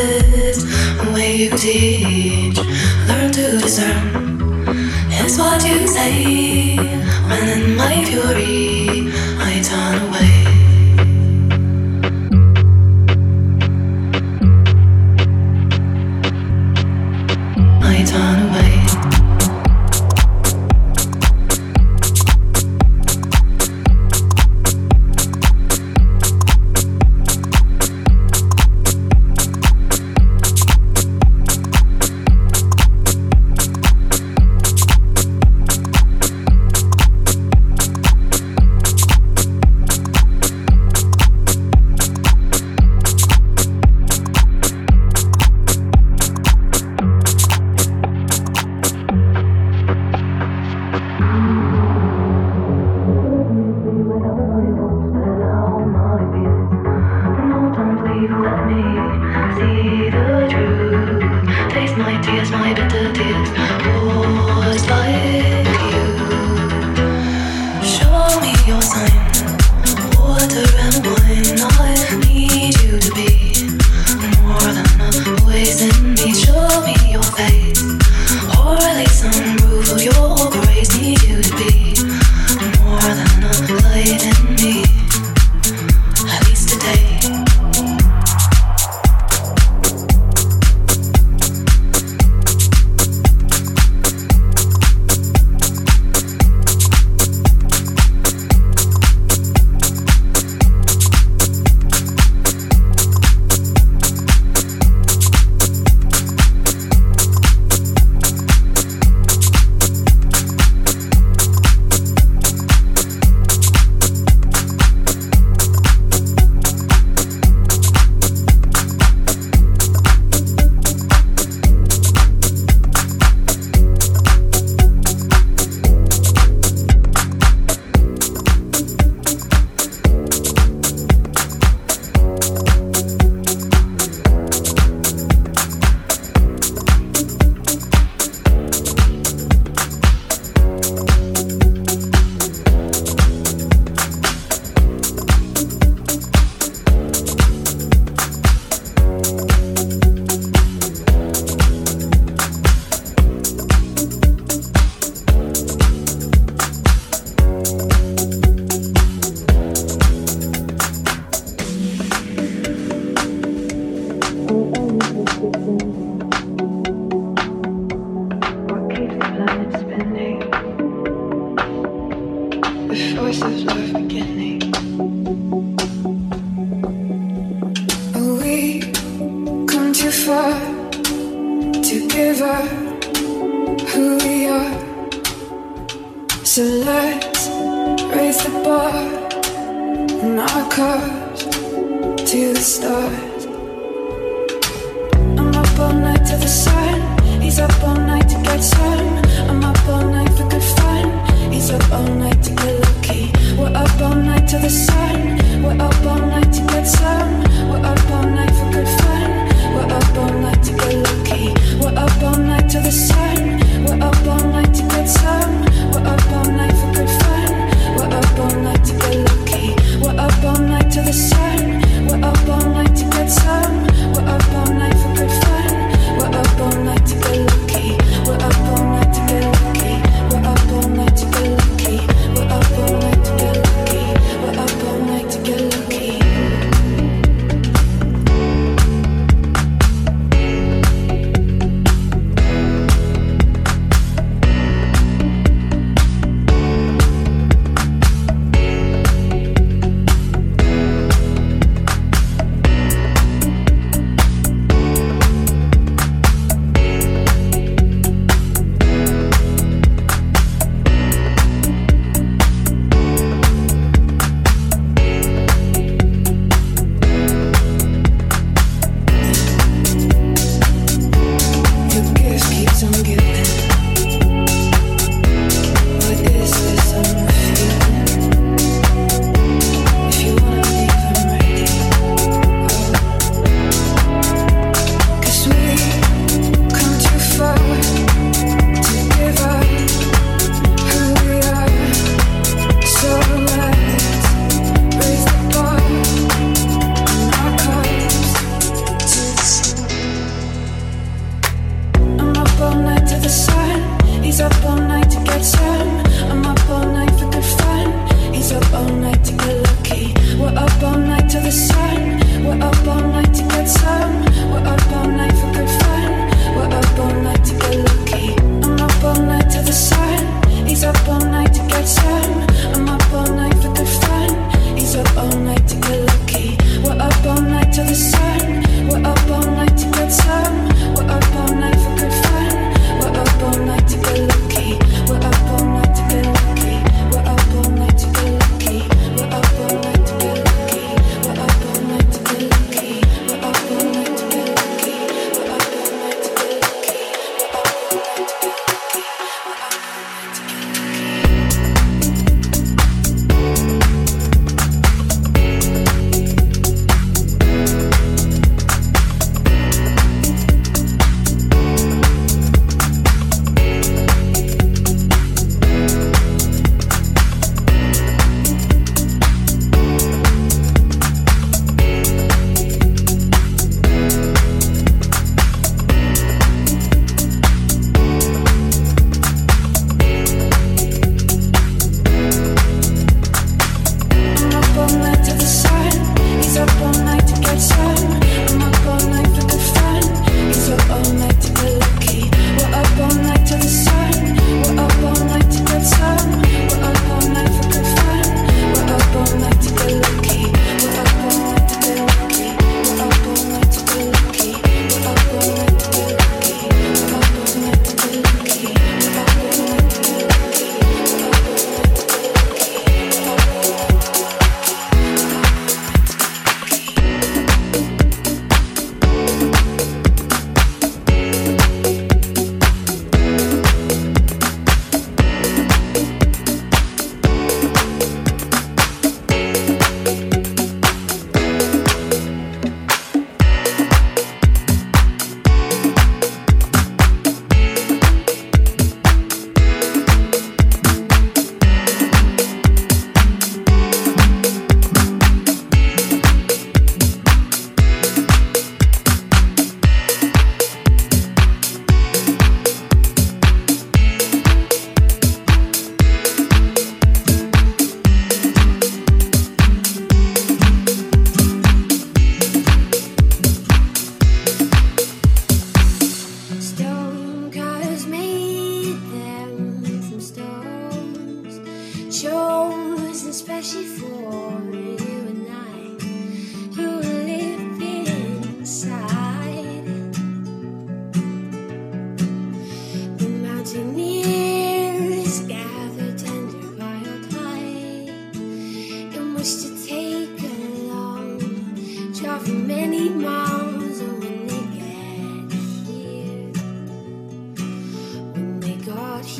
The way you teach. Learn to discern. It's what you say when in my fury I turn away.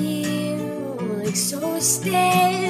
Here tonight. I feel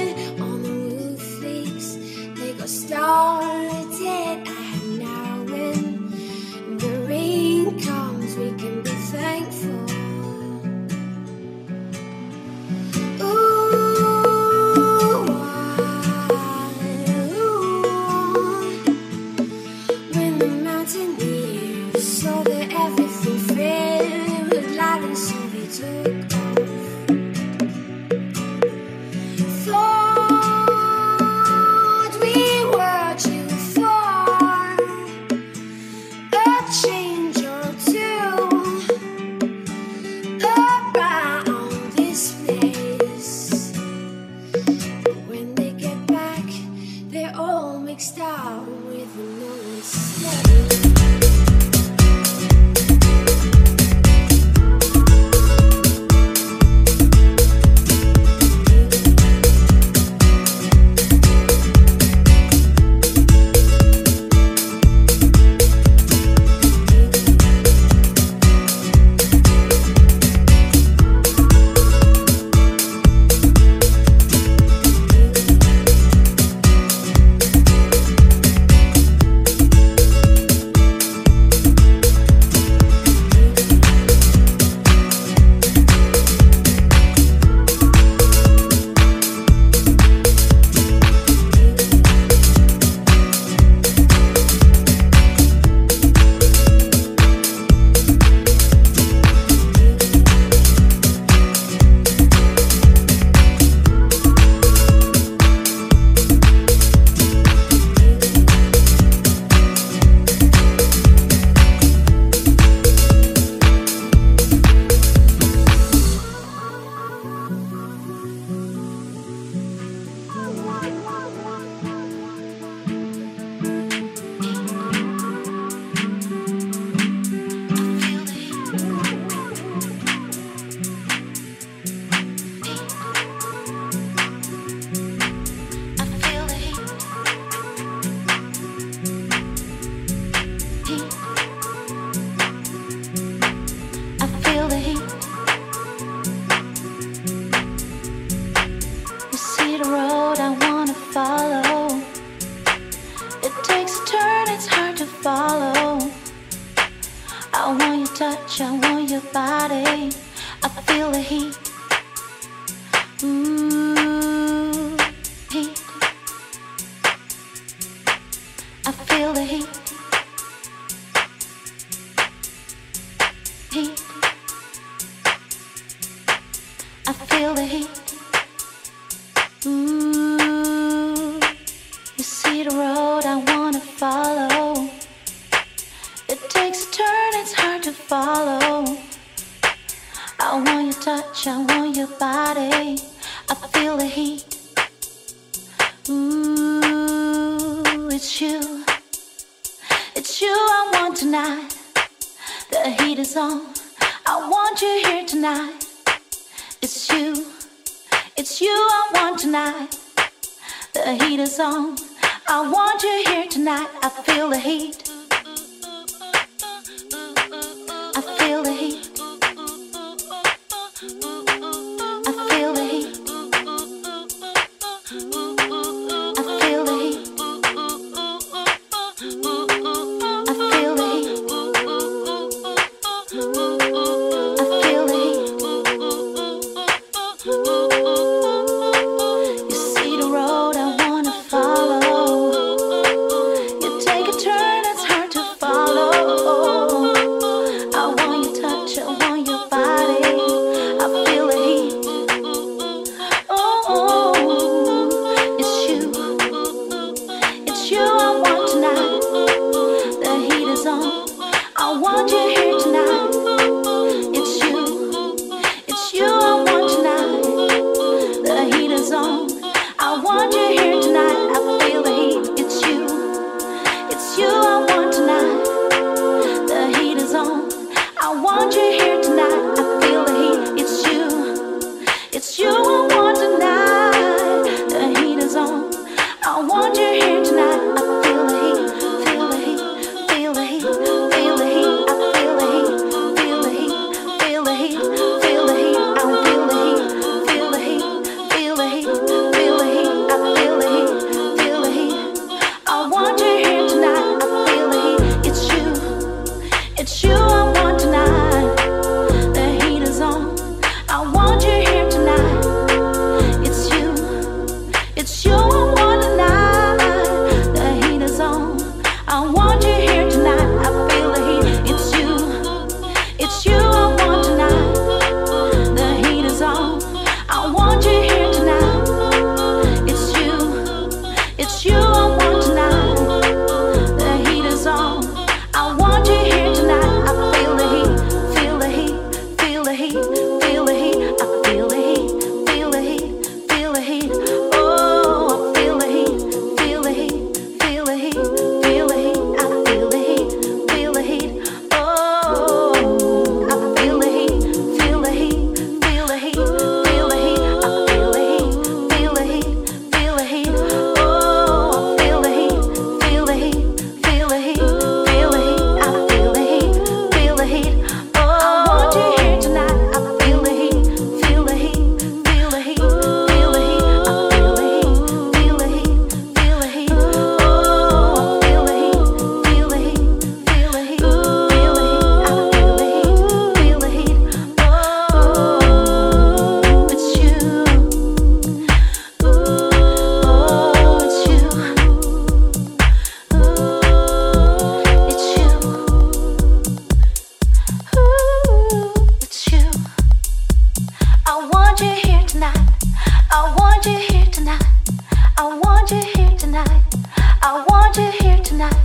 you here tonight.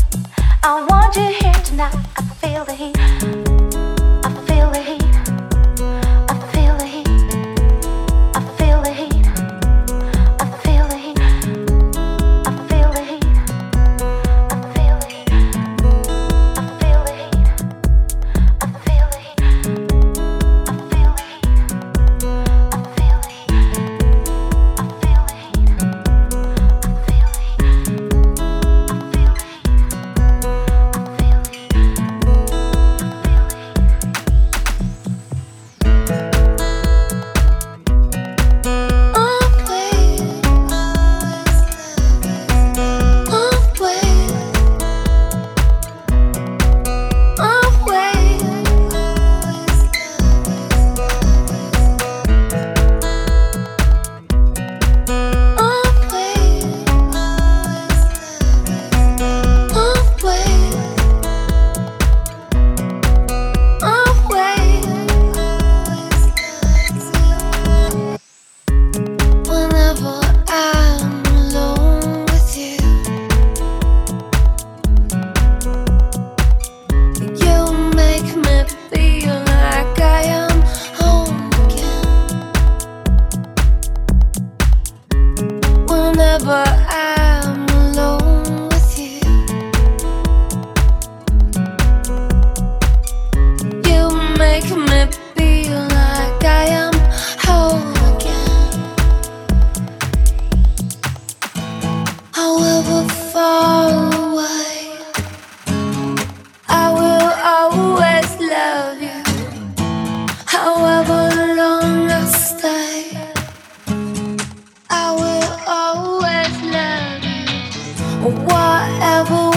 I want you here tonight. I feel the heat. whatever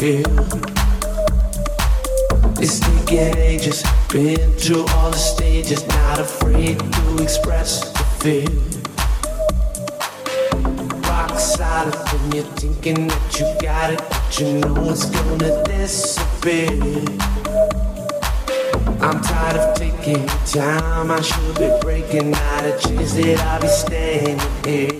here It's taking ages Been through all the stages. Not afraid to express the fear. Rock solid when you're thinking that you got it But you know it's gonna disappear. I'm tired of taking time. I should be breaking out of chains that I'll be staying here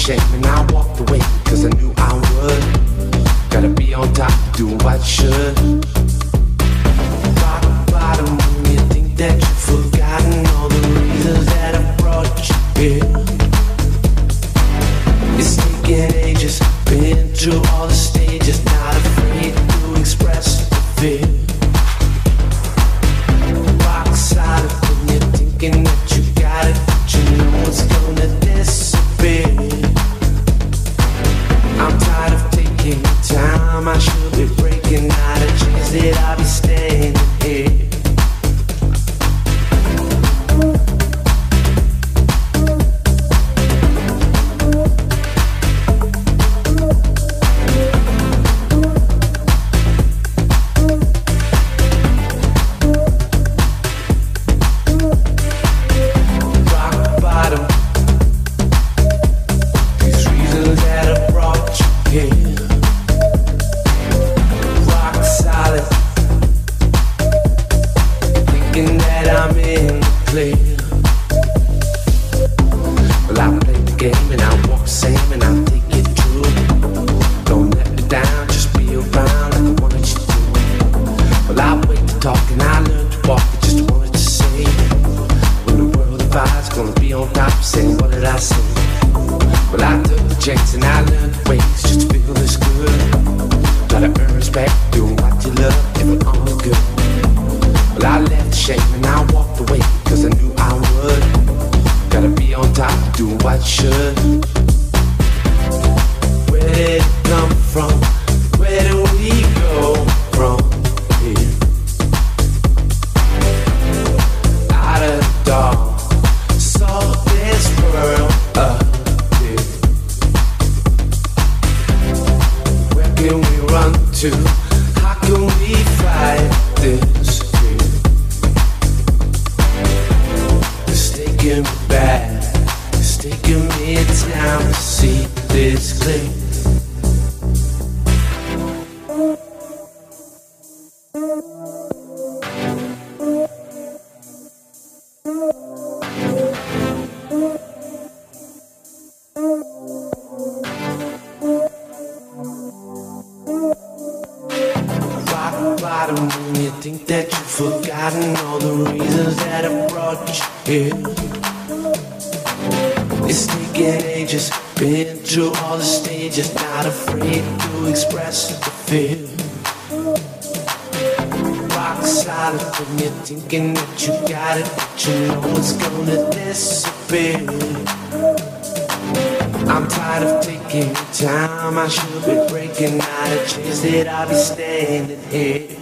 shame and I walked away cause I knew I would. Gotta be on top, do what should. Bottom, bottom, when you think that you've forgotten All the reasons that I brought you here. It's taking ages, been through all to disappear. I'm tired of taking time. I should be breaking out of chains. that I be standing here.